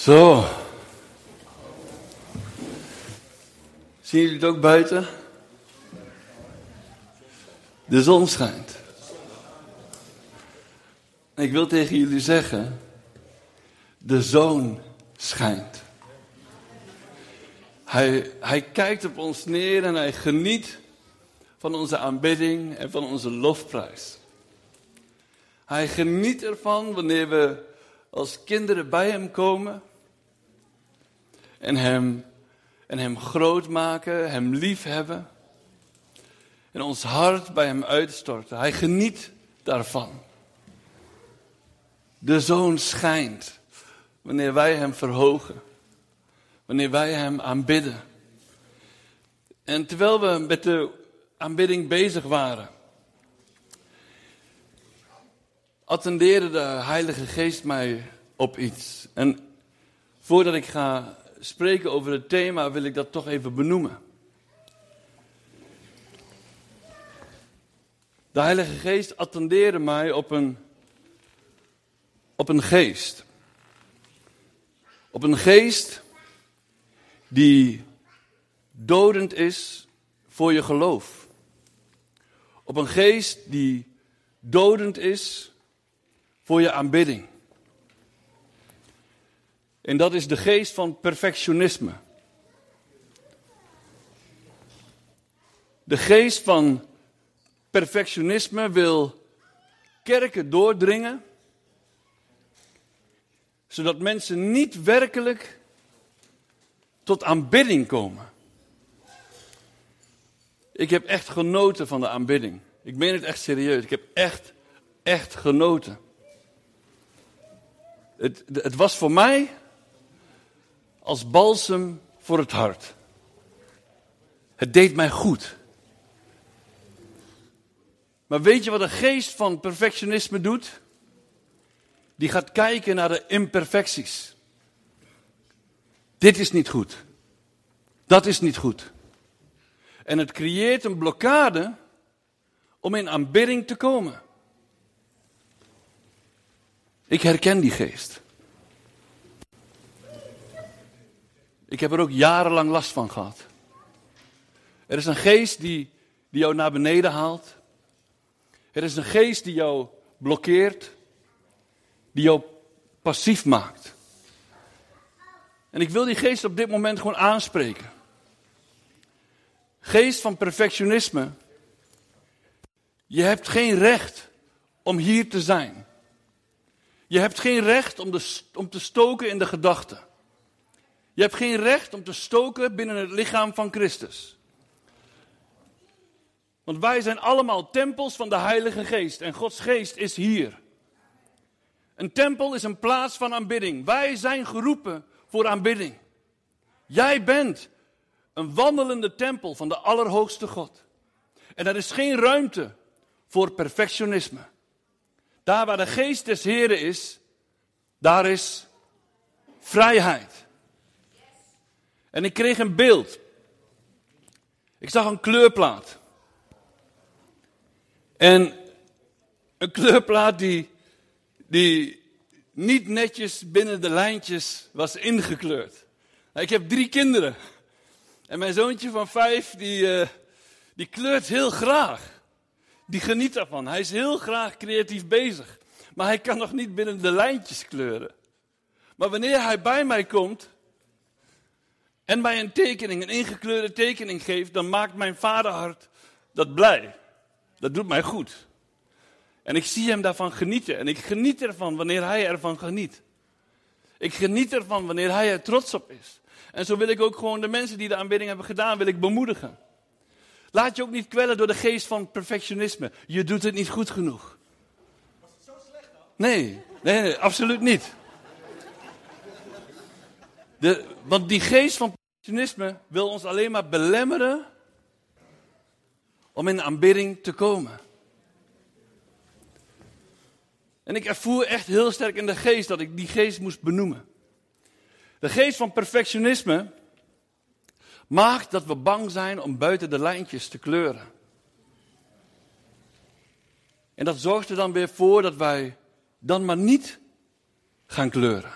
Zo. Zien jullie het ook buiten? De zon schijnt. Ik wil tegen jullie zeggen, de zoon schijnt. Hij, hij kijkt op ons neer en hij geniet van onze aanbidding en van onze lofprijs. Hij geniet ervan wanneer we als kinderen bij hem komen en hem, en hem groot maken, hem lief hebben en ons hart bij hem uitstorten. Hij geniet daarvan. De zoon schijnt wanneer wij hem verhogen, wanneer wij hem aanbidden. En terwijl we met de aanbidding bezig waren, attendeerde de Heilige Geest mij op iets. En voordat ik ga spreken over het thema, wil ik dat toch even benoemen. De Heilige Geest attendeerde mij op een, op een geest. Op een geest die dodend is voor je geloof. Op een geest die dodend is voor je aanbidding. En dat is de geest van perfectionisme. De geest van perfectionisme wil kerken doordringen, zodat mensen niet werkelijk tot aanbidding komen. Ik heb echt genoten van de aanbidding. Ik meen het echt serieus. Ik heb echt, echt genoten. Het, het was voor mij als balsem voor het hart. Het deed mij goed. Maar weet je wat een geest van perfectionisme doet? Die gaat kijken naar de imperfecties. Dit is niet goed. Dat is niet goed. En het creëert een blokkade om in aanbidding te komen. Ik herken die geest. Ik heb er ook jarenlang last van gehad. Er is een geest die, die jou naar beneden haalt. Er is een geest die jou blokkeert. Die jou passief maakt. En ik wil die geest op dit moment gewoon aanspreken. Geest van perfectionisme. Je hebt geen recht om hier te zijn. Je hebt geen recht om, de, om te stoken in de gedachten. Je hebt geen recht om te stoken binnen het lichaam van Christus. Want wij zijn allemaal tempels van de Heilige Geest en Gods Geest is hier. Een tempel is een plaats van aanbidding. Wij zijn geroepen voor aanbidding. Jij bent een wandelende tempel van de Allerhoogste God. En er is geen ruimte voor perfectionisme. Daar waar de geest des Heren is, daar is vrijheid. En ik kreeg een beeld. Ik zag een kleurplaat. En een kleurplaat die, die niet netjes binnen de lijntjes was ingekleurd. Nou, ik heb drie kinderen. En mijn zoontje van vijf, die, uh, die kleurt heel graag. Die geniet daarvan. Hij is heel graag creatief bezig. Maar hij kan nog niet binnen de lijntjes kleuren. Maar wanneer hij bij mij komt en mij een tekening, een ingekleurde tekening geeft, dan maakt mijn vaderhart dat blij. Dat doet mij goed. En ik zie hem daarvan genieten. En ik geniet ervan wanneer hij ervan geniet. Ik geniet ervan wanneer hij er trots op is. En zo wil ik ook gewoon de mensen die de aanbidding hebben gedaan, wil ik bemoedigen. Laat je ook niet kwellen door de geest van perfectionisme. Je doet het niet goed genoeg. Was het zo slecht dan? Nee, nee, nee absoluut niet. De, want die geest van perfectionisme wil ons alleen maar belemmeren om in aanbidding te komen. En ik ervoer echt heel sterk in de geest dat ik die geest moest benoemen. De geest van perfectionisme maakt dat we bang zijn om buiten de lijntjes te kleuren. En dat zorgt er dan weer voor dat wij dan maar niet gaan kleuren.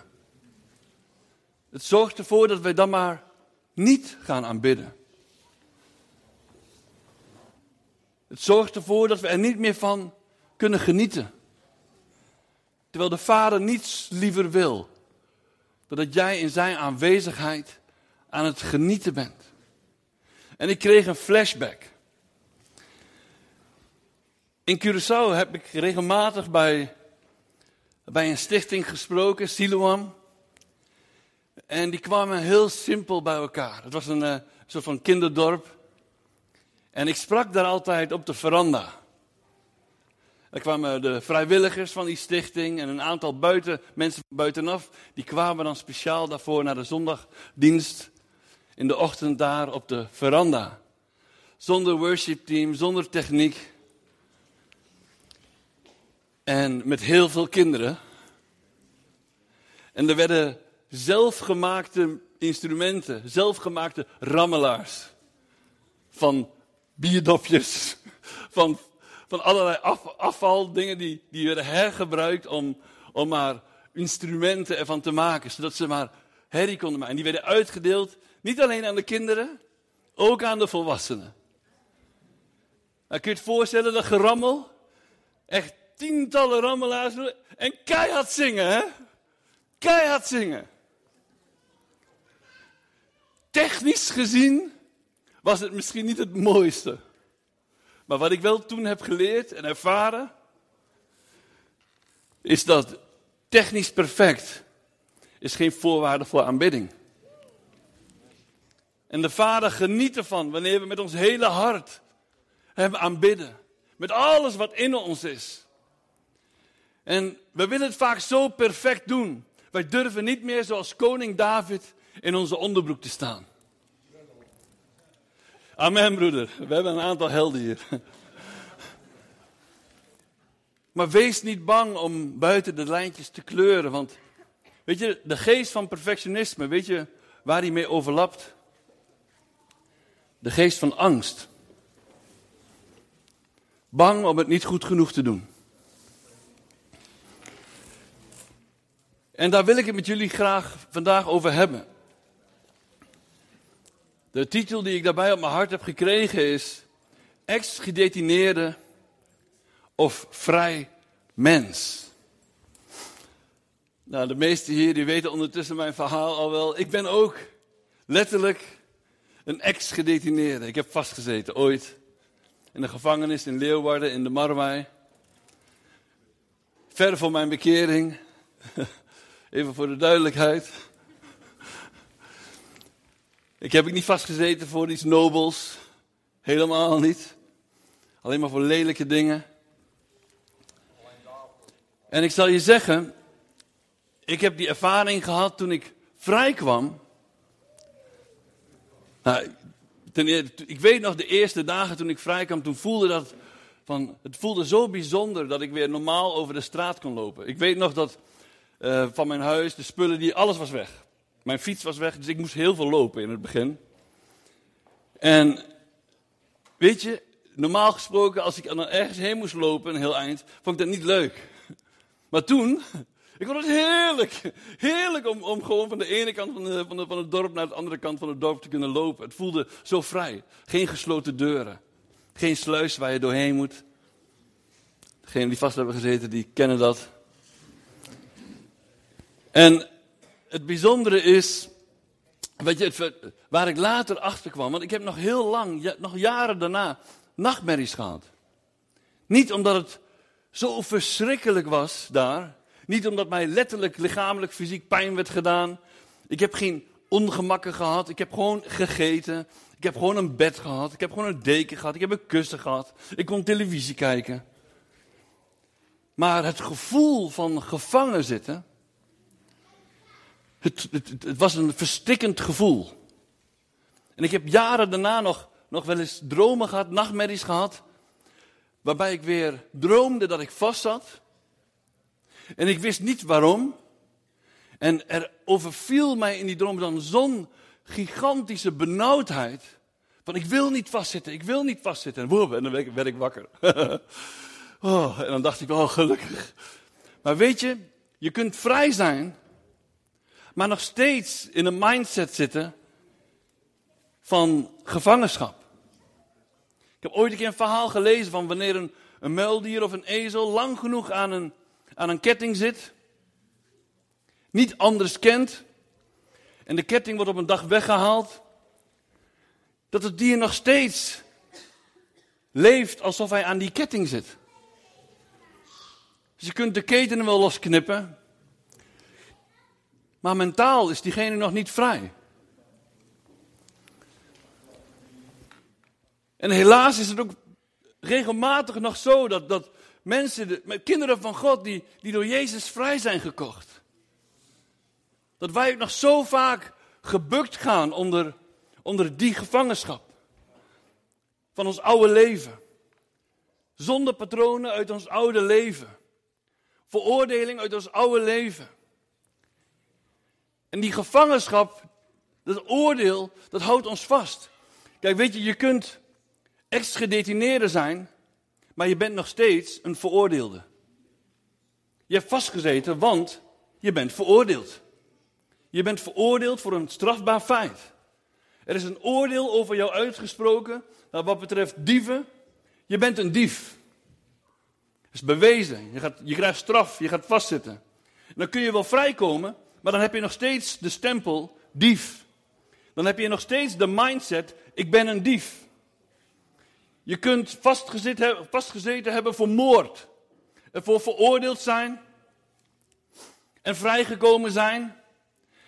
Het zorgt ervoor dat wij dan maar niet gaan aanbidden. Het zorgt ervoor dat we er niet meer van kunnen genieten. Terwijl de Vader niets liever wil dan dat jij in zijn aanwezigheid aan het genieten bent. En ik kreeg een flashback. In Curaçao heb ik regelmatig bij, bij een stichting gesproken, Siloam. En die kwamen heel simpel bij elkaar. Het was een uh, soort van kinderdorp. En ik sprak daar altijd op de veranda. Er kwamen de vrijwilligers van die stichting en een aantal buiten, mensen buitenaf. Die kwamen dan speciaal daarvoor naar de zondagdienst in de ochtend daar op de veranda. Zonder worshipteam, zonder techniek. En met heel veel kinderen. En er werden zelfgemaakte instrumenten, zelfgemaakte rammelaars. Van bierdopjes, van, van allerlei af, afval, dingen die, die werden hergebruikt om, om maar instrumenten ervan te maken, zodat ze maar herrie konden maken. En die werden uitgedeeld, niet alleen aan de kinderen, ook aan de volwassenen. Nou, kun je het voorstellen, dat gerammel? Echt tientallen rammelaars en keihard zingen, hè? Keihard zingen. Technisch gezien was het misschien niet het mooiste. Maar wat ik wel toen heb geleerd en ervaren, is dat technisch perfect is geen voorwaarde voor aanbidding. En de Vader geniet ervan wanneer we met ons hele hart hem aanbidden. Met alles wat in ons is. En we willen het vaak zo perfect doen. Wij durven niet meer zoals koning David in onze onderbroek te staan. Amen, broeder. We hebben een aantal helden hier. Maar wees niet bang om buiten de lijntjes te kleuren. Want weet je, de geest van perfectionisme, weet je waar die mee overlapt? De geest van angst. Bang om het niet goed genoeg te doen. En daar wil ik het met jullie graag vandaag over hebben. De titel die ik daarbij op mijn hart heb gekregen is Ex-gedetineerde of vrij mens. Nou, de meesten hier die weten ondertussen mijn verhaal al wel. Ik ben ook letterlijk een ex-gedetineerde. Ik heb vastgezeten ooit in de gevangenis in Leeuwarden in de Marwai. Ver van mijn bekering. Even voor de duidelijkheid. Ik heb ik niet vastgezeten voor iets nobels. Helemaal niet. Alleen maar voor lelijke dingen. En ik zal je zeggen, ik heb die ervaring gehad toen ik vrij kwam. Nou, ik weet nog de eerste dagen toen ik vrij kwam, toen voelde dat van, het voelde zo bijzonder dat ik weer normaal over de straat kon lopen. Ik weet nog dat uh, van mijn huis, de spullen, die, alles was weg. Mijn fiets was weg, dus ik moest heel veel lopen in het begin. En weet je, normaal gesproken, als ik dan ergens heen moest lopen, een heel eind, vond ik dat niet leuk. Maar toen, ik vond het heerlijk. Heerlijk om, om gewoon van de ene kant van, de, van, de, van het dorp naar de andere kant van het dorp te kunnen lopen. Het voelde zo vrij. Geen gesloten deuren. Geen sluis waar je doorheen moet. Degenen die vast hebben gezeten, die kennen dat. En het bijzondere is, weet je, waar ik later achter kwam, want ik heb nog heel lang, nog jaren daarna, nachtmerries gehad. Niet omdat het zo verschrikkelijk was daar, niet omdat mij letterlijk lichamelijk, fysiek pijn werd gedaan. Ik heb geen ongemakken gehad, ik heb gewoon gegeten, ik heb gewoon een bed gehad, ik heb gewoon een deken gehad, ik heb een kussen gehad, ik kon televisie kijken. Maar het gevoel van gevangen zitten, het, het, het, was een verstikkend gevoel. En ik heb jaren daarna nog, nog wel eens dromen gehad, nachtmerries gehad. Waarbij ik weer droomde dat ik vast zat. En ik wist niet waarom. En er overviel mij in die droom dan zo'n gigantische benauwdheid. Van ik wil niet vastzitten, ik wil niet vastzitten. En, en dan werd ik, werd ik wakker. oh, en dan dacht ik, oh gelukkig. Maar weet je, je kunt vrij zijn maar nog steeds in een mindset zitten van gevangenschap. Ik heb ooit een keer een verhaal gelezen van wanneer een, een muildier of een ezel lang genoeg aan een, aan een ketting zit, niet anders kent, en de ketting wordt op een dag weggehaald, dat het dier nog steeds leeft alsof hij aan die ketting zit. Dus je kunt de ketenen wel losknippen, maar mentaal is diegene nog niet vrij. En helaas is het ook regelmatig nog zo dat, dat mensen, de, kinderen van God, die, die door Jezus vrij zijn gekocht. Dat wij ook nog zo vaak gebukt gaan onder, onder die gevangenschap. Van ons oude leven. Zonder patronen uit ons oude leven. Veroordeling uit ons oude leven. En die gevangenschap, dat oordeel, dat houdt ons vast. Kijk, weet je, je kunt ex-gedetineerde zijn, maar je bent nog steeds een veroordeelde. Je hebt vastgezeten, want je bent veroordeeld. Je bent veroordeeld voor een strafbaar feit. Er is een oordeel over jou uitgesproken nou, wat betreft dieven. Je bent een dief. Het is bewezen. Je, gaat, je krijgt straf, je gaat vastzitten. dan kun je wel vrijkomen, maar dan heb je nog steeds de stempel dief. Dan heb je nog steeds de mindset, ik ben een dief. Je kunt vastgezeten, hebben voor moord. Ervoor veroordeeld zijn. En vrijgekomen zijn.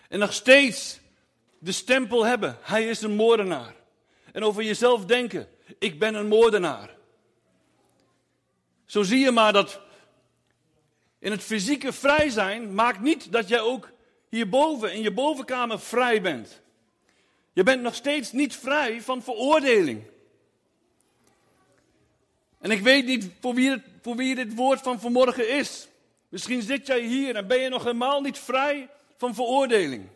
En nog steeds de stempel hebben. Hij is een moordenaar. En over jezelf denken. Ik ben een moordenaar. Zo zie je maar dat in het fysieke vrij zijn maakt niet dat jij ook hierboven in je bovenkamer vrij bent. Je bent nog steeds niet vrij van veroordeling. En ik weet niet voor wie, voor wie dit woord van vanmorgen is. Misschien zit jij hier en ben je nog helemaal niet vrij van veroordeling.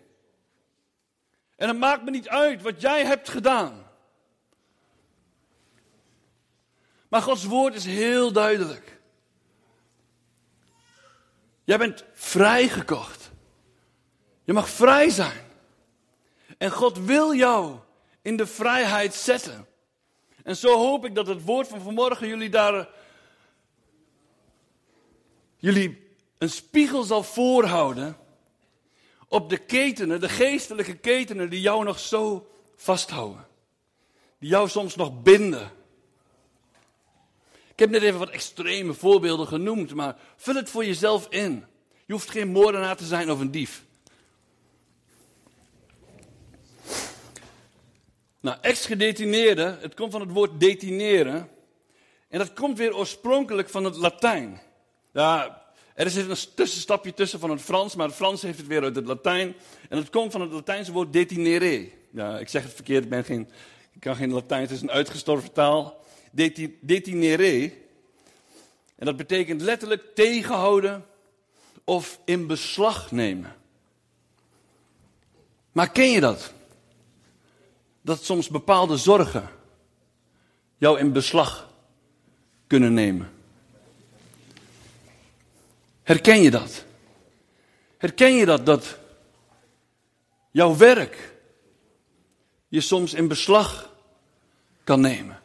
En het maakt me niet uit wat jij hebt gedaan. Maar Gods woord is heel duidelijk. Jij bent vrijgekocht. Je mag vrij zijn. En God wil jou in de vrijheid zetten. En zo hoop ik dat het woord van vanmorgen jullie daar. jullie een spiegel zal voorhouden. op de ketenen, de geestelijke ketenen die jou nog zo vasthouden. Die jou soms nog binden. Ik heb net even wat extreme voorbeelden genoemd, maar vul het voor jezelf in. Je hoeft geen moordenaar te zijn of een dief. Nou, ex-gedetineerde, het komt van het woord detineren. En dat komt weer oorspronkelijk van het Latijn. Ja, er is een tussenstapje tussen van het Frans, maar het Frans heeft het weer uit het Latijn. En het komt van het Latijnse woord detinere. Ja, ik zeg het verkeerd, ik, ben geen, ik kan geen Latijn, het is een uitgestorven taal. detinere. En dat betekent letterlijk tegenhouden of in beslag nemen. Maar ken je dat? Dat soms bepaalde zorgen jou in beslag kunnen nemen. Herken je dat? Herken je dat, dat jouw werk je soms in beslag kan nemen?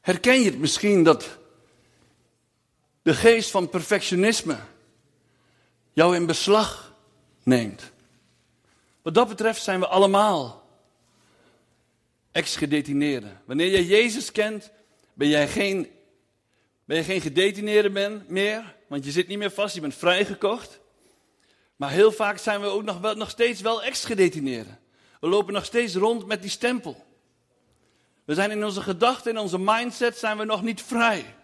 Herken je het misschien dat de geest van perfectionisme jou in beslag neemt? Wat dat betreft zijn we allemaal ex-gedetineerden. Wanneer je Jezus kent, ben jij geen, ben je geen gedetineerde ben, meer, want je zit niet meer vast, je bent vrijgekocht. Maar heel vaak zijn we ook nog, wel, nog steeds wel ex-gedetineerden. We lopen nog steeds rond met die stempel. We zijn in onze gedachten, in onze mindset, zijn we nog niet vrij.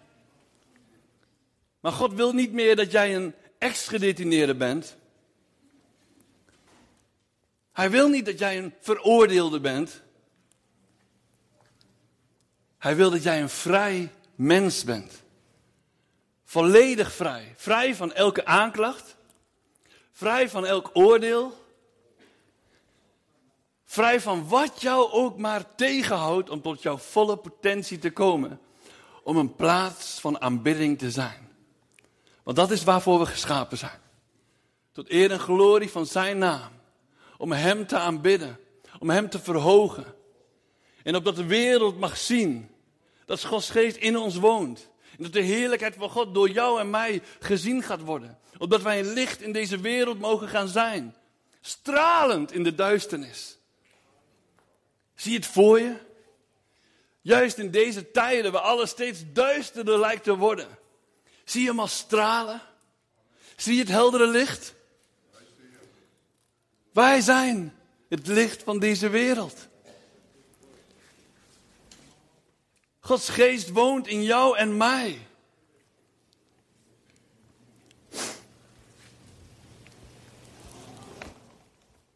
Maar God wil niet meer dat jij een ex-gedetineerde bent, hij wil niet dat jij een veroordeelde bent. Hij wil dat jij een vrij mens bent. Volledig vrij. Vrij van elke aanklacht. Vrij van elk oordeel. Vrij van wat jou ook maar tegenhoudt om tot jouw volle potentie te komen. Om een plaats van aanbidding te zijn. Want dat is waarvoor we geschapen zijn. Tot eer en glorie van zijn naam. Om hem te aanbidden. Om hem te verhogen. En opdat de wereld mag zien dat Gods geest in ons woont. En dat de heerlijkheid van God door jou en mij gezien gaat worden. Opdat wij een licht in deze wereld mogen gaan zijn. Stralend in de duisternis. Zie het voor je? Juist in deze tijden waar alles steeds duisterder lijkt te worden. Zie je hem al stralen? Zie je het heldere licht? Wij zijn het licht van deze wereld. Gods geest woont in jou en mij.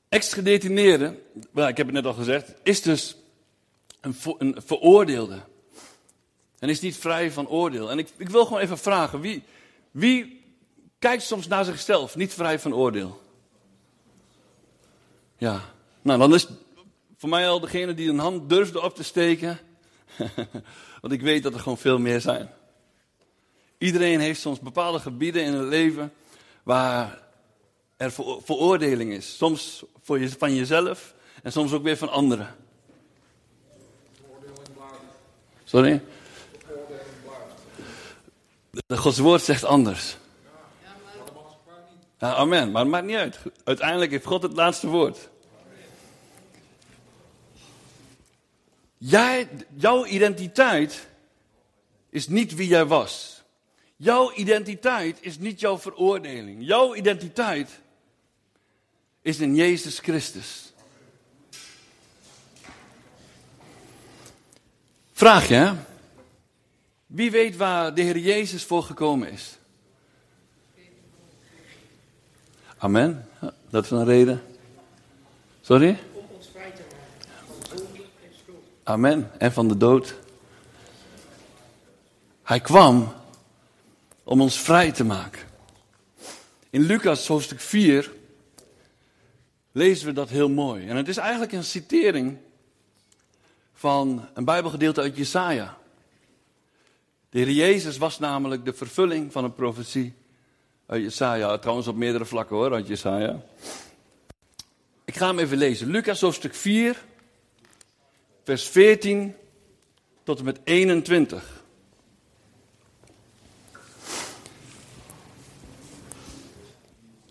Ex-gedetineerde, ik heb het net al gezegd, is dus een, een veroordeelde. En is niet vrij van oordeel. En ik, ik wil gewoon even vragen, wie, wie kijkt soms naar zichzelf niet vrij van oordeel? Ja, nou dan is voor mij al degene die een hand durfde op te steken. Want ik weet dat er gewoon veel meer zijn. Iedereen heeft soms bepaalde gebieden in het leven waar er veroordeling is. Soms voor je, van jezelf en soms ook weer van anderen. Sorry? De Gods woord zegt anders. Amen, maar het maakt niet uit. Uiteindelijk heeft God het laatste woord. Jij, jouw identiteit is niet wie jij was. Jouw identiteit is niet jouw veroordeling. Jouw identiteit is in Jezus Christus. Vraag je, wie weet waar de Heer Jezus voor gekomen is? Amen. Dat is een reden. Sorry? Amen. En van de dood. Hij kwam om ons vrij te maken. In Lucas hoofdstuk 4 lezen we dat heel mooi. En het is eigenlijk een citering van een Bijbelgedeelte uit Jesaja. De Heer Jezus was namelijk de vervulling van een profetie uit Jesaja. Trouwens op meerdere vlakken hoor, uit Jesaja. Ik ga hem even lezen. Lucas hoofdstuk 4, vers 14 tot en met 21.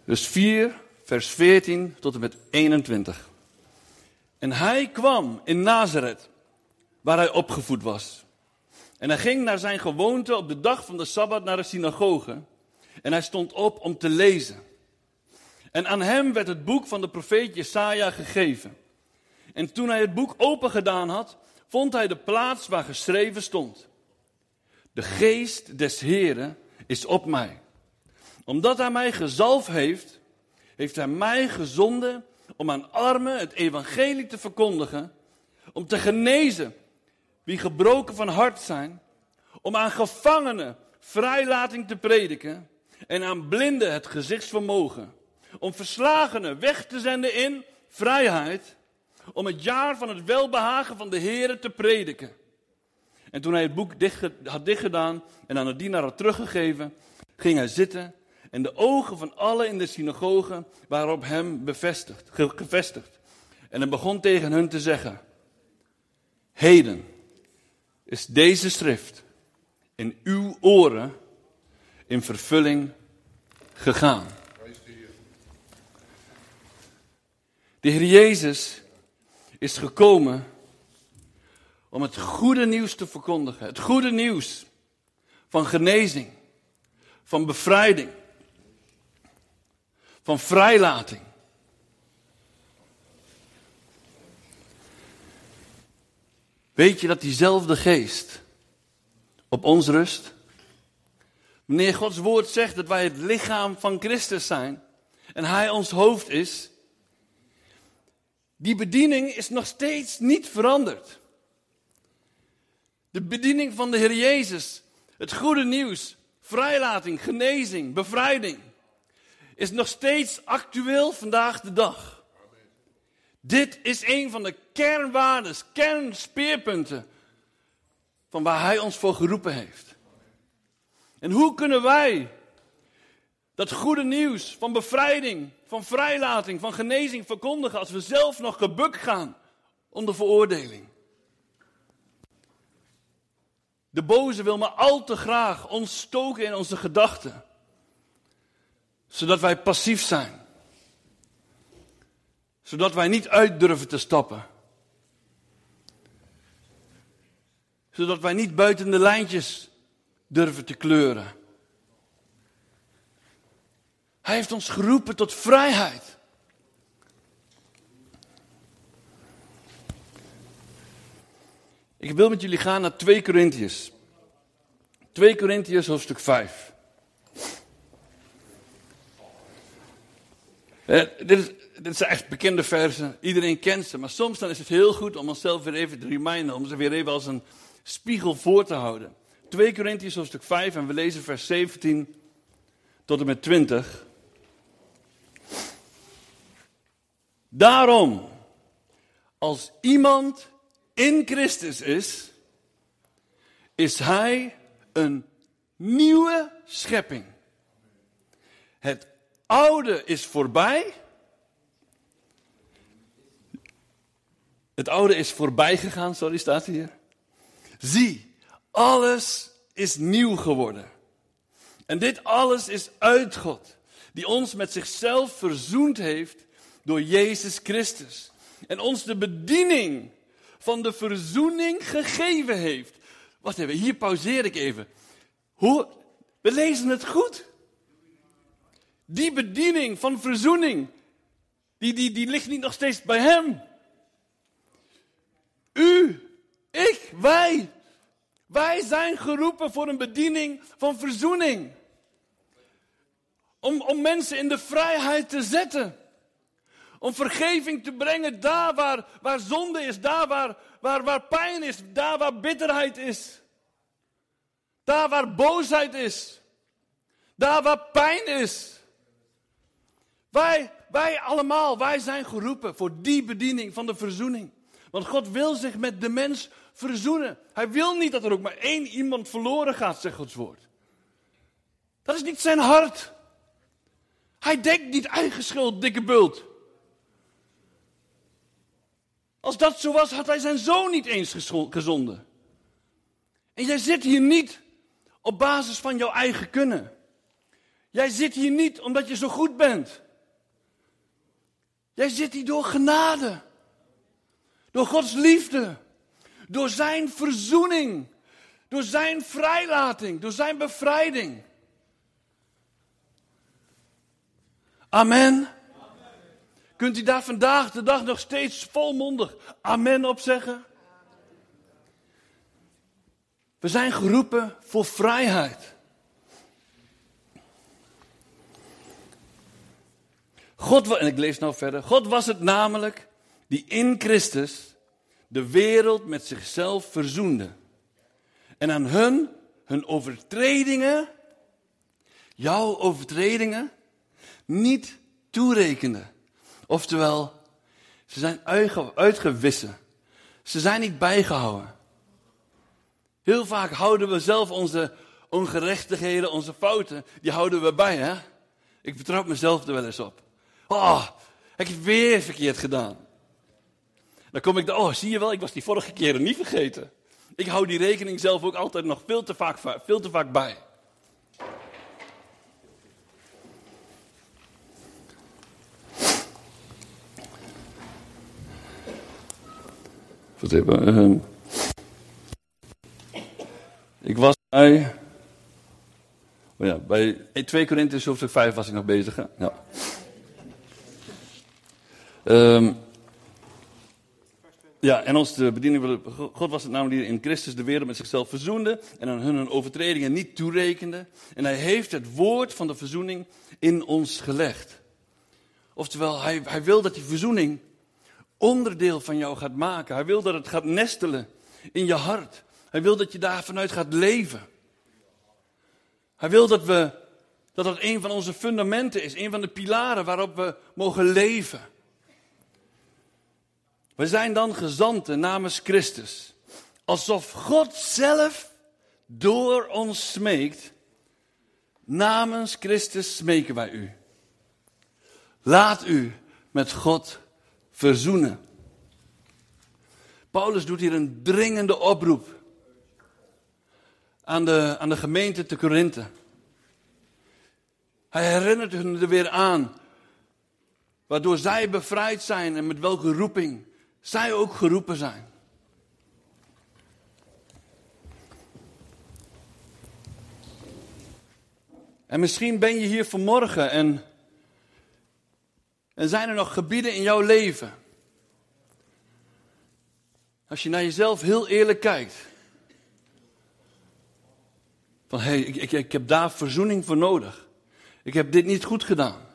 Dus 4, vers 14 tot en met 21. En hij kwam in Nazareth, waar hij opgevoed was. En hij ging naar zijn gewoonte op de dag van de Sabbat naar de synagoge. En hij stond op om te lezen. En aan hem werd het boek van de profeet Jesaja gegeven. En toen hij het boek open gedaan had, vond hij de plaats waar geschreven stond. De geest des Heren is op mij. Omdat hij mij gezalf heeft, heeft hij mij gezonden om aan armen het evangelie te verkondigen, om te genezen wie gebroken van hart zijn, om aan gevangenen vrijlating te prediken en aan blinden het gezichtsvermogen, om verslagenen weg te zenden in vrijheid, om het jaar van het welbehagen van de Heer te prediken. En toen hij het boek dicht, had dichtgedaan en aan de dienaar had teruggegeven, ging hij zitten en de ogen van allen in de synagoge waren op hem bevestigd, gevestigd. En hij begon tegen hen te zeggen, heden is deze schrift in uw oren in vervulling gegaan. De Heer Jezus is gekomen om het goede nieuws te verkondigen. Het goede nieuws van genezing, van bevrijding, van vrijlating. Weet je dat diezelfde geest op ons rust? Wanneer Gods woord zegt dat wij het lichaam van Christus zijn en Hij ons hoofd is, die bediening is nog steeds niet veranderd. De bediening van de Heer Jezus, het goede nieuws, vrijlating, genezing, bevrijding, is nog steeds actueel vandaag de dag. Dit is een van de kernwaardes, kernspeerpunten van waar Hij ons voor geroepen heeft. En hoe kunnen wij dat goede nieuws van bevrijding, van vrijlating, van genezing verkondigen als we zelf nog gebukt gaan onder veroordeling. De boze wil maar al te graag ons stoken in onze gedachten, zodat wij passief zijn, zodat wij niet uit durven te stappen, zodat wij niet buiten de lijntjes durven te kleuren. Hij heeft ons geroepen tot vrijheid. Ik wil met jullie gaan naar 2 Korintiërs. 2 Korintiërs hoofdstuk 5. Eh, dit, dit zijn echt bekende versen. Iedereen kent ze. Maar soms dan is het heel goed om onszelf weer even te reminden. Om ze weer even als een spiegel voor te houden. 2 Korintiërs hoofdstuk 5 en we lezen vers 17 tot en met 20. Daarom, als iemand in Christus is, is hij een nieuwe schepping. Het oude is voorbij. Het oude is voorbij gegaan, sorry, staat hier. Zie, alles is nieuw geworden. En dit alles is uit God, die ons met zichzelf verzoend heeft door Jezus Christus. En ons de bediening van de verzoening gegeven heeft. Wacht even, hier pauzeer ik even. Hoe, we lezen het goed. Die bediening van verzoening, die, die, die ligt niet nog steeds bij hem. U, ik, wij. Wij zijn geroepen voor een bediening van verzoening. Om, om mensen in de vrijheid te zetten. Om vergeving te brengen daar waar, waar zonde is, daar waar, waar, waar pijn is, daar waar bitterheid is. Daar waar boosheid is. Daar waar pijn is. Wij, wij allemaal, wij zijn geroepen voor die bediening van de verzoening. Want God wil zich met de mens verzoenen. Hij wil niet dat er ook maar één iemand verloren gaat, zegt Gods woord. Dat is niet zijn hart. Hij denkt niet eigen schuld, dikke bult. Als dat zo was, had hij zijn zoon niet eens gezonden. En jij zit hier niet op basis van jouw eigen kunnen. Jij zit hier niet omdat je zo goed bent. Jij zit hier door genade. Door Gods liefde. Door zijn verzoening. Door zijn vrijlating. Door zijn bevrijding. Amen. Kunt u daar vandaag de dag nog steeds volmondig amen op zeggen? We zijn geroepen voor vrijheid. God, en ik lees nou verder. God was het namelijk die in Christus de wereld met zichzelf verzoende. En aan hun, hun overtredingen, jouw overtredingen, niet toerekende. Oftewel, ze zijn uitgewissen. Ze zijn niet bijgehouden. Heel vaak houden we zelf onze ongerechtigheden, onze fouten, die houden we bij. Hè? Ik betrap mezelf er wel eens op. Oh, ik heb weer verkeerd gedaan. Dan kom ik, oh zie je wel, ik was die vorige keren niet vergeten. Ik hou die rekening zelf ook altijd nog veel te vaak, veel te vaak bij. Wat uh, Ik was bij. Oh ja, bij 2 Corinthians hoofdstuk 5 was ik nog bezig. Ja. Um, ja, en ons de bediening God was het namelijk die in Christus de wereld met zichzelf verzoende en aan hun overtredingen niet toerekende. En hij heeft het woord van de verzoening in ons gelegd. Oftewel, hij, hij wil dat die verzoening onderdeel van jou gaat maken. Hij wil dat het gaat nestelen in je hart. Hij wil dat je daar vanuit gaat leven. Hij wil dat we, dat dat een van onze fundamenten is, een van de pilaren waarop we mogen leven. We zijn dan gezanten namens Christus. Alsof God zelf door ons smeekt. Namens Christus smeken wij u. Laat u met God verzoenen. Paulus doet hier een dringende oproep aan de, aan de gemeente te Korinthe. Hij herinnert hun er weer aan, waardoor zij bevrijd zijn en met welke roeping zij ook geroepen zijn. En misschien ben je hier vanmorgen en, en zijn er nog gebieden in jouw leven. Als je naar jezelf heel eerlijk kijkt. Van hé, hey, ik, ik, ik heb daar verzoening voor nodig. Ik heb dit niet goed gedaan.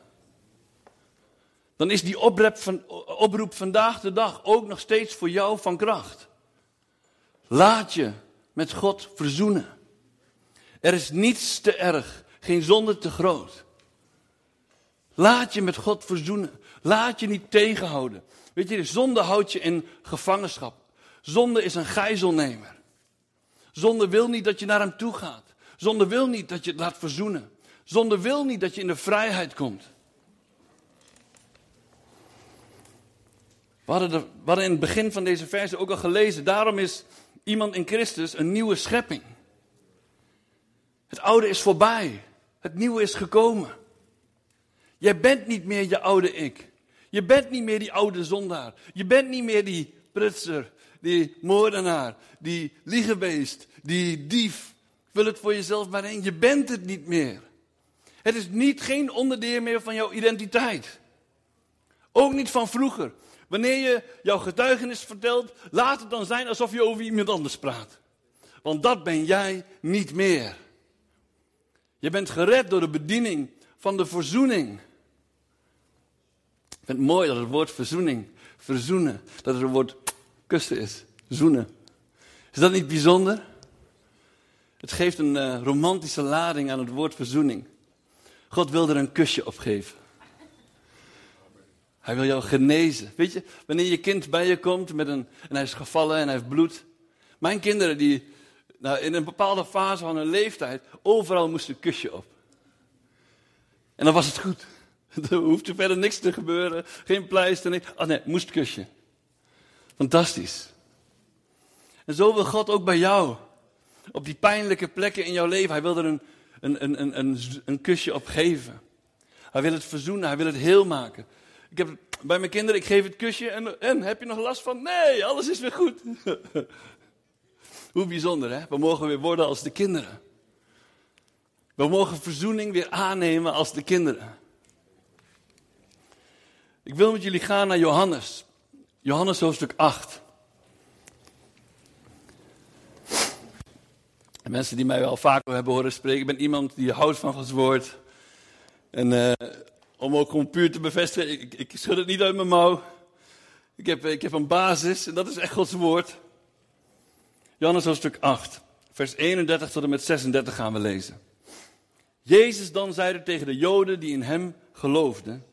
Dan is die oproep, van, oproep vandaag de dag ook nog steeds voor jou van kracht. Laat je met God verzoenen. Er is niets te erg geen zonde te groot. Laat je met God verzoenen. Laat je niet tegenhouden. Weet je, zonde houdt je in gevangenschap. Zonde is een gijzelnemer. Zonde wil niet dat je naar hem toe gaat. Zonde wil niet dat je het laat verzoenen. Zonde wil niet dat je in de vrijheid komt. We hadden, in het begin van deze verse ook al gelezen. Daarom is iemand in Christus een nieuwe schepping. Het oude is voorbij. Het nieuwe is gekomen. Jij bent niet meer je oude ik. Je bent niet meer die oude zondaar. Je bent niet meer die prutser, die moordenaar, die liegebeest, die dief. Vul het voor jezelf maar in. Je bent het niet meer. Het is niet geen onderdeel meer van jouw identiteit. Ook niet van vroeger. Wanneer je jouw getuigenis vertelt, laat het dan zijn alsof je over iemand anders praat. Want dat ben jij niet meer. Je bent gered door de bediening van de verzoening. Ik vind het mooi dat het woord verzoening, verzoenen, dat het een woord kussen is. Zoenen. Is dat niet bijzonder? Het geeft een uh, romantische lading aan het woord verzoening. God wil er een kusje op geven. Hij wil jou genezen. Weet je, wanneer je kind bij je komt met een, en hij is gevallen en hij heeft bloed. Mijn kinderen die nou, in een bepaalde fase van hun leeftijd, overal moest een kusje op. En dan was het goed. Er hoefde verder niks te gebeuren, geen pleister, niks. Oh nee, moest kusje. Fantastisch. En zo wil God ook bij jou. Op die pijnlijke plekken in jouw leven. Hij wil er een, een, een, een, een, kusje op geven. Hij wil het verzoenen, hij wil het heel maken. Ik heb bij mijn kinderen, ik geef het kusje en, en heb je nog last van? Nee, alles is weer goed. Hoe bijzonder, hè? We mogen weer worden als de kinderen. We mogen verzoening weer aannemen als de kinderen. Ik wil met jullie gaan naar Johannes. Johannes hoofdstuk 8. En mensen die mij wel vaker hebben horen spreken, ik ben iemand die houdt van Gods woord. En uh, om ook gewoon puur te bevestigen, ik, ik schud het niet uit mijn mouw. Ik heb, ik heb een basis en dat is echt Gods woord. Johannes hoofdstuk 8, vers 31 tot en met 36 gaan we lezen. Jezus dan zeide tegen de Joden die in hem geloofden: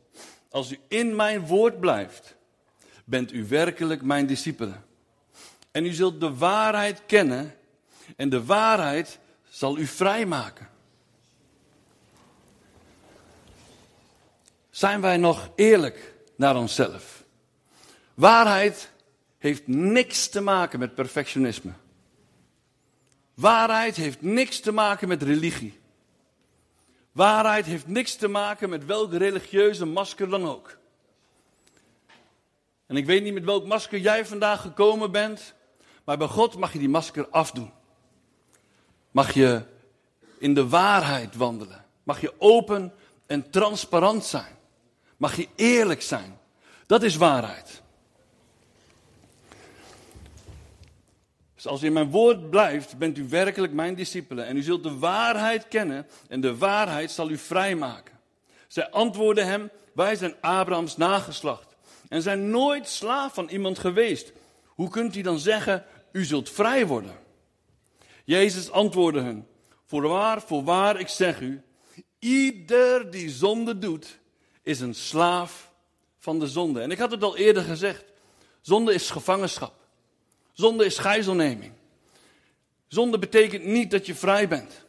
Als u in mijn woord blijft, bent u werkelijk mijn discipelen. En u zult de waarheid kennen, en de waarheid zal u vrijmaken. Zijn wij nog eerlijk naar onszelf? Waarheid heeft niks te maken met perfectionisme. Waarheid heeft niks te maken met religie. Waarheid heeft niks te maken met welk religieuze masker dan ook. En ik weet niet met welk masker jij vandaag gekomen bent, maar bij God mag je die masker afdoen. Mag je in de waarheid wandelen. Mag je open en transparant zijn. Mag je eerlijk zijn. Dat is waarheid. Dus als u in mijn woord blijft, bent u werkelijk mijn discipelen. En u zult de waarheid kennen en de waarheid zal u vrijmaken. Zij antwoordden hem, wij zijn Abrahams nageslacht. En zijn nooit slaaf van iemand geweest. Hoe kunt u dan zeggen, u zult vrij worden? Jezus antwoordde hen, voorwaar, voorwaar, ik zeg u, ieder die zonde doet, is een slaaf van de zonde. En ik had het al eerder gezegd, zonde is gevangenschap. Zonde is gijzelneming. Zonde betekent niet dat je vrij bent.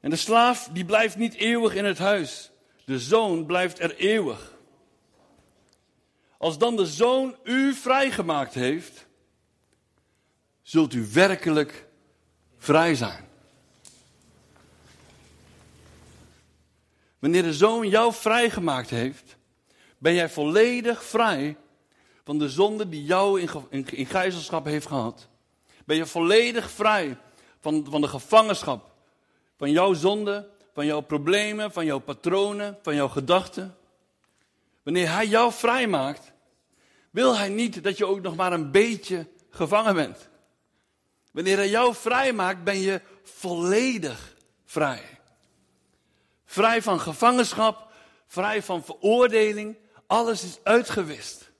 En de slaaf die blijft niet eeuwig in het huis. De zoon blijft er eeuwig. Als dan de zoon u vrijgemaakt heeft, zult u werkelijk vrij zijn. Wanneer de zoon jou vrijgemaakt heeft, ben jij volledig vrij van de zonde die jou in, in, gijzelschap heeft gehad. Ben je volledig vrij van, van de gevangenschap, van jouw zonde, van jouw problemen, van jouw patronen, van jouw gedachten. Wanneer hij jou vrijmaakt, wil hij niet dat je ook nog maar een beetje gevangen bent. Wanneer hij jou vrijmaakt, ben je volledig vrij. Vrij van gevangenschap, vrij van veroordeling. Alles is uitgewist.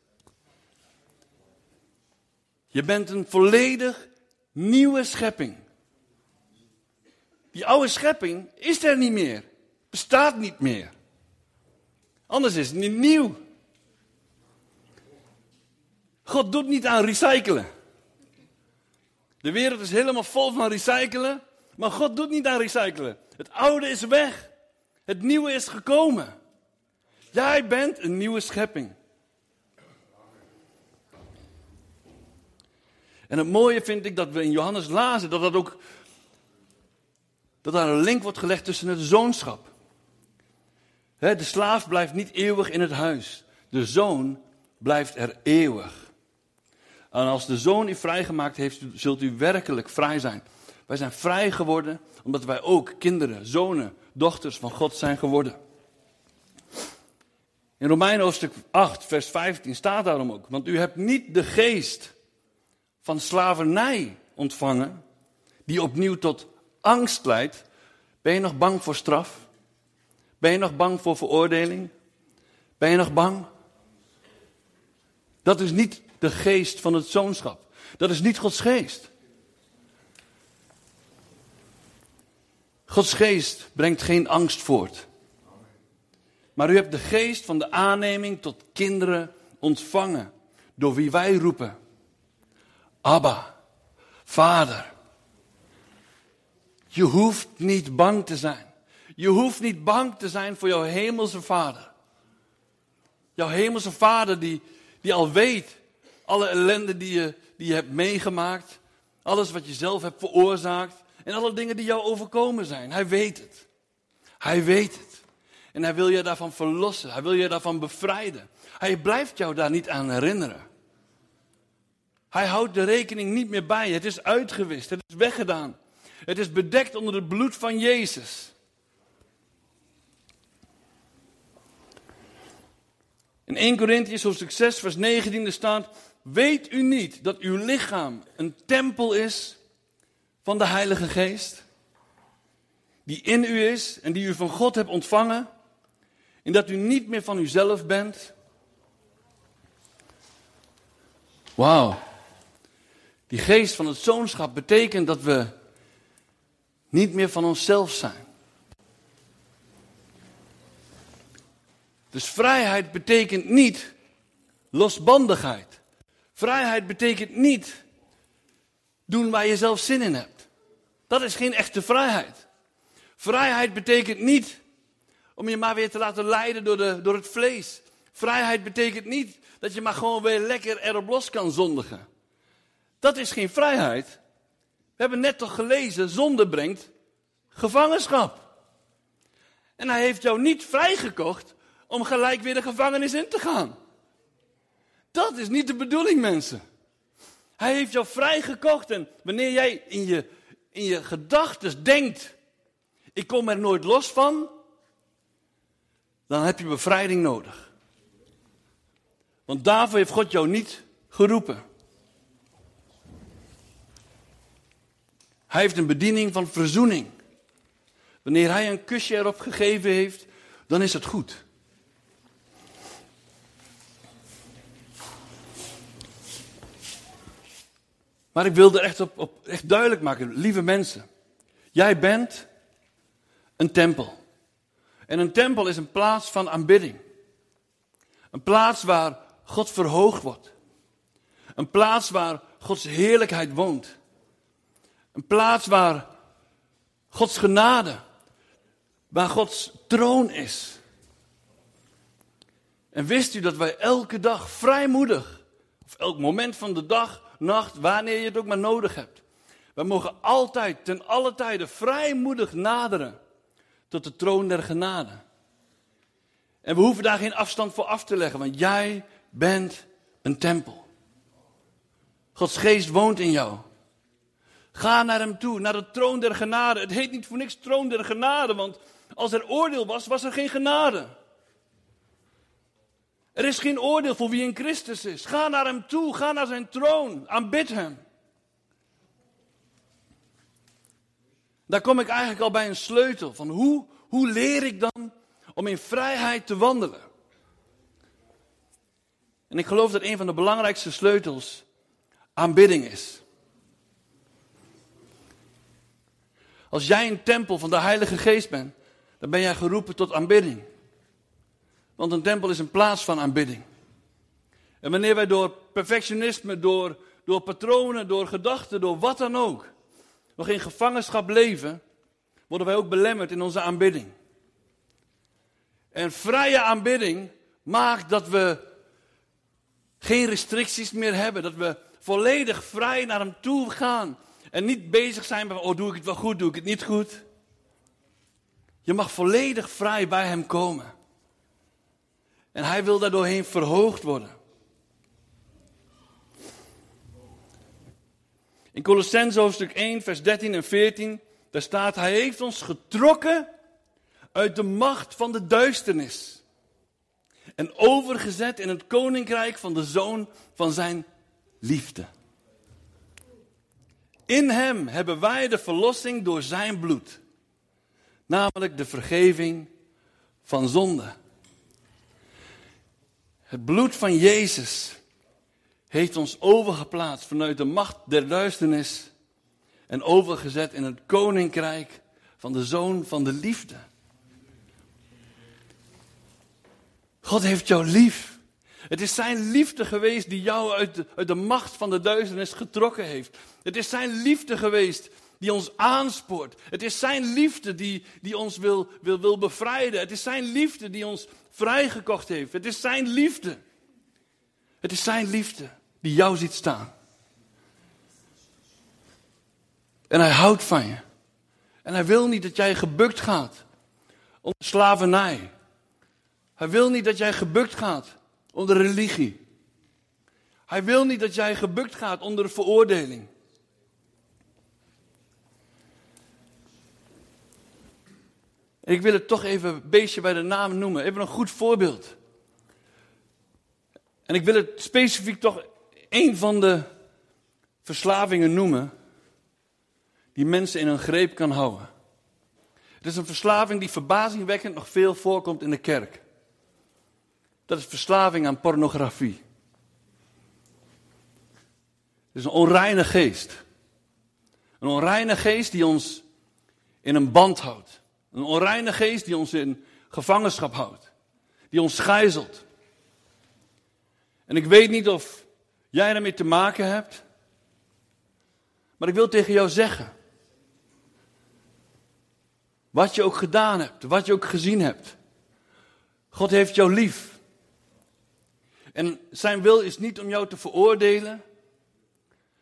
Je bent een volledig nieuwe schepping. Die oude schepping is er niet meer. Bestaat niet meer. Anders is het niet nieuw. God doet niet aan recyclen. De wereld is helemaal vol van recyclen, maar God doet niet aan recyclen. Het oude is weg. Het nieuwe is gekomen. Jij bent een nieuwe schepping. En het mooie vind ik dat we in Johannes lazen dat dat ook dat daar een link wordt gelegd tussen het zoonschap. de slaaf blijft niet eeuwig in het huis. De zoon blijft er eeuwig. En als de zoon u vrijgemaakt heeft, zult u werkelijk vrij zijn. Wij zijn vrij geworden omdat wij ook kinderen, zonen, dochters van God zijn geworden. In Romeinen hoofdstuk 8, vers 15 staat daarom ook. Want u hebt niet de geest van slavernij ontvangen, die opnieuw tot angst leidt. Ben je nog bang voor straf? Ben je nog bang voor veroordeling? Ben je nog bang? Dat is niet de geest van het zoonschap. Dat is niet Gods geest. Gods geest brengt geen angst voort. Maar u hebt de geest van de aanneming tot kinderen ontvangen, door wie wij roepen. Abba, Vader. Je hoeft niet bang te zijn. Je hoeft niet bang te zijn voor jouw hemelse Vader. Jouw hemelse Vader die, die al weet alle ellende die je, die je hebt meegemaakt. Alles wat je zelf hebt veroorzaakt. En alle dingen die jou overkomen zijn. Hij weet het. Hij weet het. En hij wil je daarvan verlossen. Hij wil je daarvan bevrijden. Hij blijft jou daar niet aan herinneren. Hij houdt de rekening niet meer bij. Het is uitgewist. Het is weggedaan. Het is bedekt onder het bloed van Jezus. In 1 Corinthians hoofdstuk 6 vers 19 staat... Weet u niet dat uw lichaam een tempel is van de Heilige Geest? Die in u is en die u van God hebt ontvangen? En dat u niet meer van uzelf bent? Wauw. Die geest van het zoonschap betekent dat we niet meer van onszelf zijn. Dus vrijheid betekent niet losbandigheid. Vrijheid betekent niet doen waar je zelf zin in hebt. Dat is geen echte vrijheid. Vrijheid betekent niet om je maar weer te laten leiden door, de, door het vlees. Vrijheid betekent niet dat je maar gewoon weer lekker erop los kan zondigen. Dat is geen vrijheid. We hebben net toch gelezen, zonde brengt gevangenschap. En hij heeft jou niet vrijgekocht om gelijk weer de gevangenis in te gaan. Dat is niet de bedoeling, mensen. Hij heeft jou vrijgekocht en wanneer jij in je, in je gedachten denkt, ik kom er nooit los van, dan heb je bevrijding nodig. Want daarvoor heeft God jou niet geroepen. Hij heeft een bediening van verzoening. Wanneer hij een kusje erop gegeven heeft, dan is het goed. Maar ik wilde echt, op, op, echt duidelijk maken, lieve mensen. Jij bent een tempel. En een tempel is een plaats van aanbidding. Een plaats waar God verhoogd wordt. Een plaats waar Gods heerlijkheid woont. Een plaats waar Gods genade waar Gods troon is. En wist u dat wij elke dag vrijmoedig, of elk moment van de dag, nacht, wanneer je het ook maar nodig hebt. We mogen altijd, ten alle tijden, vrijmoedig naderen tot de troon der genade. En we hoeven daar geen afstand voor af te leggen, want jij bent een tempel. Gods geest woont in jou. Ga naar hem toe, naar de troon der genade. Het heet niet voor niks troon der genade, want als er oordeel was, was er geen genade. Er is geen oordeel voor wie in Christus is. Ga naar hem toe, ga naar zijn troon, aanbid hem. Daar kom ik eigenlijk al bij een sleutel van hoe, hoe leer ik dan om in vrijheid te wandelen? En ik geloof dat een van de belangrijkste sleutels aanbidding is. Als jij een tempel van de Heilige Geest bent, dan ben jij geroepen tot aanbidding. Want een tempel is een plaats van aanbidding. En wanneer wij door perfectionisme, door, door patronen, door gedachten, door wat dan ook, nog in gevangenschap leven, worden wij ook belemmerd in onze aanbidding. En vrije aanbidding maakt dat we geen restricties meer hebben, dat we volledig vrij naar Hem toe gaan en niet bezig zijn met, oh doe ik het wel goed, doe ik het niet goed. Je mag volledig vrij bij Hem komen. En Hij wil daardoorheen verhoogd worden. In Colossense hoofdstuk 1, vers 13 en 14, daar staat, Hij heeft ons getrokken uit de macht van de duisternis en overgezet in het koninkrijk van de zoon van zijn liefde. In hem hebben wij de verlossing door zijn bloed, namelijk de vergeving van zonde. Het bloed van Jezus heeft ons overgeplaatst vanuit de macht der duisternis en overgezet in het koninkrijk van de zoon van de liefde. God heeft jou lief. Het is zijn liefde geweest die jou uit de, uit de macht van de duisternis getrokken heeft. Het is zijn liefde geweest die ons aanspoort. Het is zijn liefde die, die ons wil, wil, wil bevrijden. Het is zijn liefde die ons vrijgekocht heeft. Het is zijn liefde. Het is zijn liefde die jou ziet staan. En hij houdt van je. En hij wil niet dat jij gebukt gaat onder slavernij. Hij wil niet dat jij gebukt gaat onder religie. Hij wil niet dat jij gebukt gaat onder de veroordeling. ik wil het toch even een beestje bij de naam noemen. Even een goed voorbeeld. En ik wil het specifiek toch een van de verslavingen noemen die mensen in hun greep kan houden. Het is een verslaving die verbazingwekkend nog veel voorkomt in de kerk. Dat is verslaving aan pornografie. Het is een onreine geest. Een onreine geest die ons in een band houdt. Een onreine geest die ons in gevangenschap houdt. Die ons gijzelt. En ik weet niet of jij ermee te maken hebt. Maar ik wil tegen jou zeggen. Wat je ook gedaan hebt, wat je ook gezien hebt. God heeft jou lief. En zijn wil is niet om jou te veroordelen.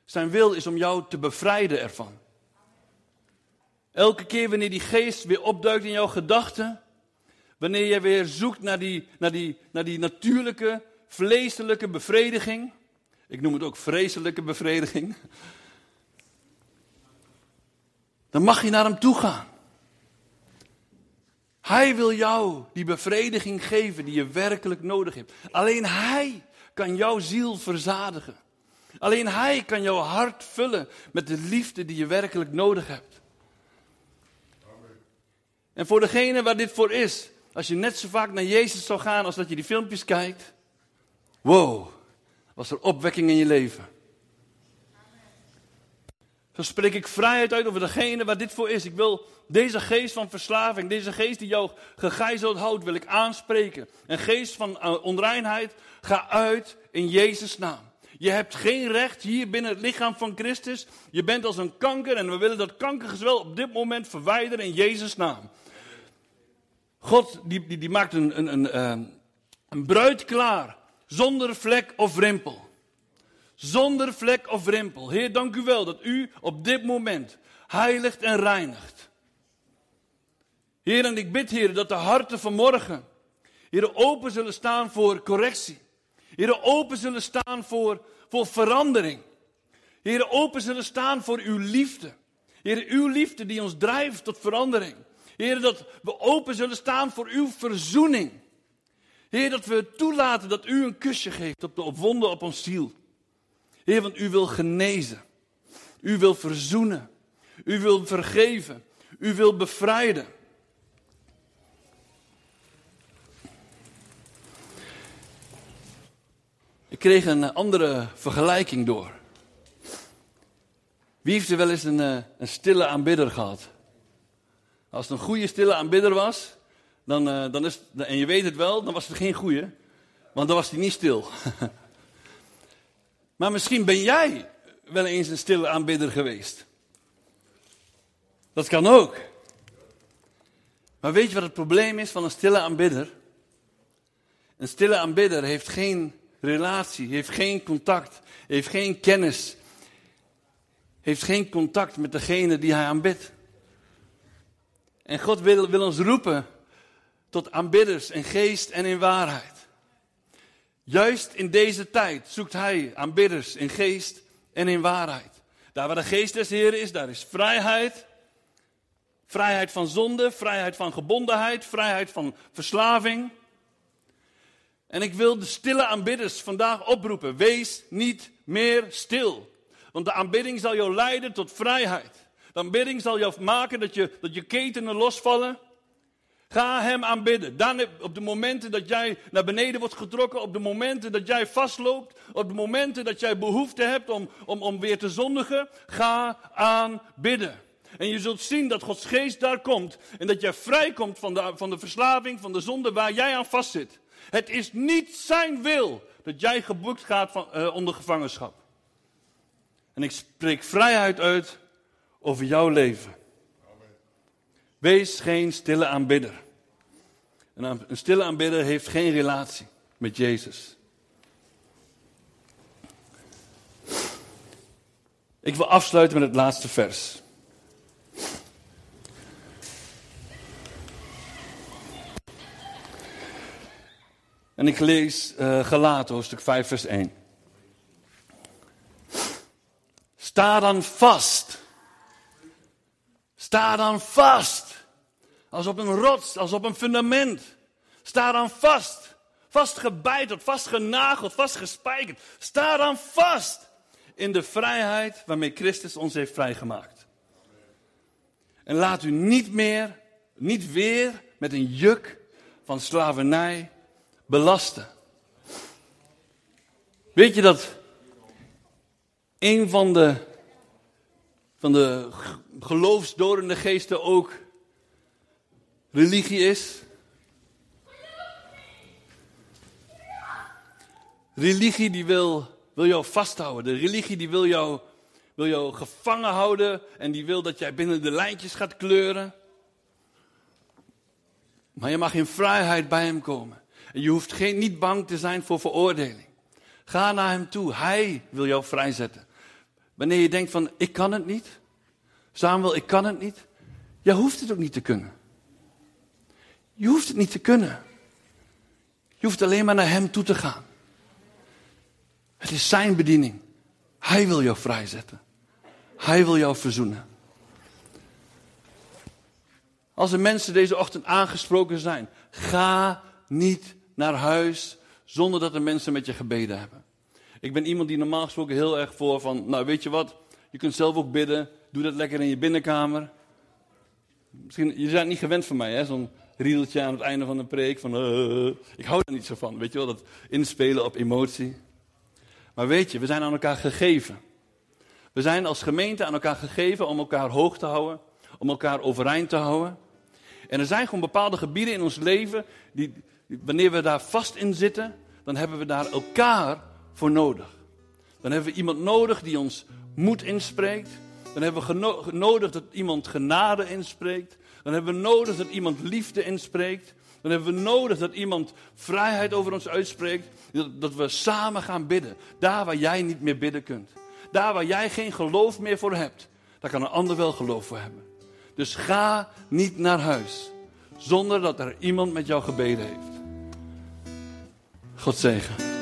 Zijn wil is om jou te bevrijden ervan. Elke keer wanneer die geest weer opduikt in jouw gedachten, wanneer je weer zoekt naar die, naar die, naar die natuurlijke, vleeselijke bevrediging, ik noem het ook vreselijke bevrediging, dan mag je naar hem toe gaan. Hij wil jou die bevrediging geven die je werkelijk nodig hebt. Alleen Hij kan jouw ziel verzadigen. Alleen Hij kan jouw hart vullen met de liefde die je werkelijk nodig hebt. En voor degene waar dit voor is, als je net zo vaak naar Jezus zou gaan als dat je die filmpjes kijkt. Wow, was er opwekking in je leven. Zo spreek ik vrijheid uit over degene waar dit voor is. Ik wil deze geest van verslaving, deze geest die jou gegijzeld houdt, wil ik aanspreken. Een geest van uh, onreinheid, ga uit in Jezus' naam. Je hebt geen recht hier binnen het lichaam van Christus. Je bent als een kanker en we willen dat kankergezwel op dit moment verwijderen in Jezus' naam. God die, die, die maakt een, een, een, ehm, een bruid klaar, zonder vlek of rimpel. Zonder vlek of rimpel. Heer, dank u wel dat u op dit moment heiligt en reinigt. Heer, en ik bid, Heer, dat de harten vanmorgen, Heer, open zullen staan voor correctie. Heer, open zullen staan voor, voor verandering. Heer, open zullen staan voor uw liefde. Heer, uw liefde die ons drijft tot verandering. Heer, dat we open zullen staan voor uw verzoening. Heer, dat we toelaten dat u een kusje geeft op de opwonden op ons ziel. Heer, want u wil genezen. U wil verzoenen. U wil vergeven. U wil bevrijden. Ik kreeg een andere vergelijking door. Wie heeft er wel eens een, eh, een stille aanbidder gehad? Als het een goede stille aanbidder was, dan, uh, dan is, en je weet het wel, dan was het geen goede. Want dan was hij niet stil. maar misschien ben jij wel eens een stille aanbidder geweest. Dat kan ook. Maar weet je wat het probleem is van een stille aanbidder? Een stille aanbidder heeft geen relatie, heeft geen contact, heeft geen kennis, heeft geen contact met degene die hij aanbidt. En God wil, wil ons roepen tot aanbidders in geest en in waarheid. Juist in deze tijd zoekt hij aanbidders in geest en in waarheid. Daar waar de geest des Heeren is, daar is vrijheid. Vrijheid van zonde, vrijheid van gebondenheid, vrijheid van verslaving. En ik wil de stille aanbidders vandaag oproepen. Wees niet meer stil. Want de aanbidding zal jou leiden tot vrijheid. De aanbidding zal jou maken dat je, dat je ketenen losvallen. Ga hem aanbidden. Dan op de momenten dat jij naar beneden wordt getrokken, op de momenten dat jij vastloopt, op de momenten dat jij behoefte hebt om, om, om weer te zondigen, ga aanbidden. En je zult zien dat Gods geest daar komt en dat jij vrijkomt van de, van de verslaving, van de zonde waar jij aan vastzit. Het is niet zijn wil dat jij geboekt gaat van, uh, onder gevangenschap. En ik spreek vrijheid uit over jouw leven. Wees geen stille aanbidder. Een stille aanbidder heeft geen relatie met Jezus. Ik wil afsluiten met het laatste vers. En ik lees uh, hoofdstuk 5, vers 1. Sta dan vast. Sta dan vast. Als op een rots, als op een fundament. Sta dan vast. Vastgebeiteld, vastgenageld, vastgespijkerd. Sta dan vast in de vrijheid waarmee Christus ons heeft vrijgemaakt. En laat u niet meer, niet weer met een juk van slavernij belasten. Weet je dat een van de, van de geloofsdorende geesten ook religie is? Religie die wil, wil jou vasthouden. De religie die wil jou, wil jou gevangen houden en die wil dat jij binnen de lijntjes gaat kleuren. Maar je mag in vrijheid bij hem komen. En je hoeft geen, niet bang te zijn voor veroordeling. Ga naar hem toe. Hij wil jou vrijzetten. Wanneer je denkt van, ik kan het niet. Samuel, ik kan het niet. Je hoeft het ook niet te kunnen. Je hoeft het niet te kunnen. Je hoeft alleen maar naar hem toe te gaan. Het is zijn bediening. Hij wil jou vrijzetten. Hij wil jou verzoenen. Als er mensen deze ochtend aangesproken zijn, ga niet naar huis zonder dat de mensen met je gebeden hebben. Ik ben iemand die normaal gesproken heel erg voor van, nou weet je wat, je kunt zelf ook bidden, doe dat lekker in je binnenkamer. Misschien, je bent niet gewend van mij, hè, zo'n riedeltje aan het einde van de preek van, uh, ik hou er niet zo van, weet je wel, dat inspelen op emotie. Maar weet je, we zijn aan elkaar gegeven. We zijn als gemeente aan elkaar gegeven om elkaar hoog te houden, om elkaar overeind te houden. En er zijn gewoon bepaalde gebieden in ons leven die, wanneer we daar vast in zitten, dan hebben we daar elkaar voor nodig. Dan hebben we iemand nodig die ons moed inspreekt. Dan hebben we nodig dat iemand genade inspreekt. Dan hebben we nodig dat iemand liefde inspreekt. Dan hebben we nodig dat iemand vrijheid over ons uitspreekt. Dat, we samen gaan bidden. Daar waar jij niet meer bidden kunt. Daar waar jij geen geloof meer voor hebt. Daar kan een ander wel geloof voor hebben. Dus ga niet naar huis. Zonder dat er iemand met jou gebeden heeft. God zegen.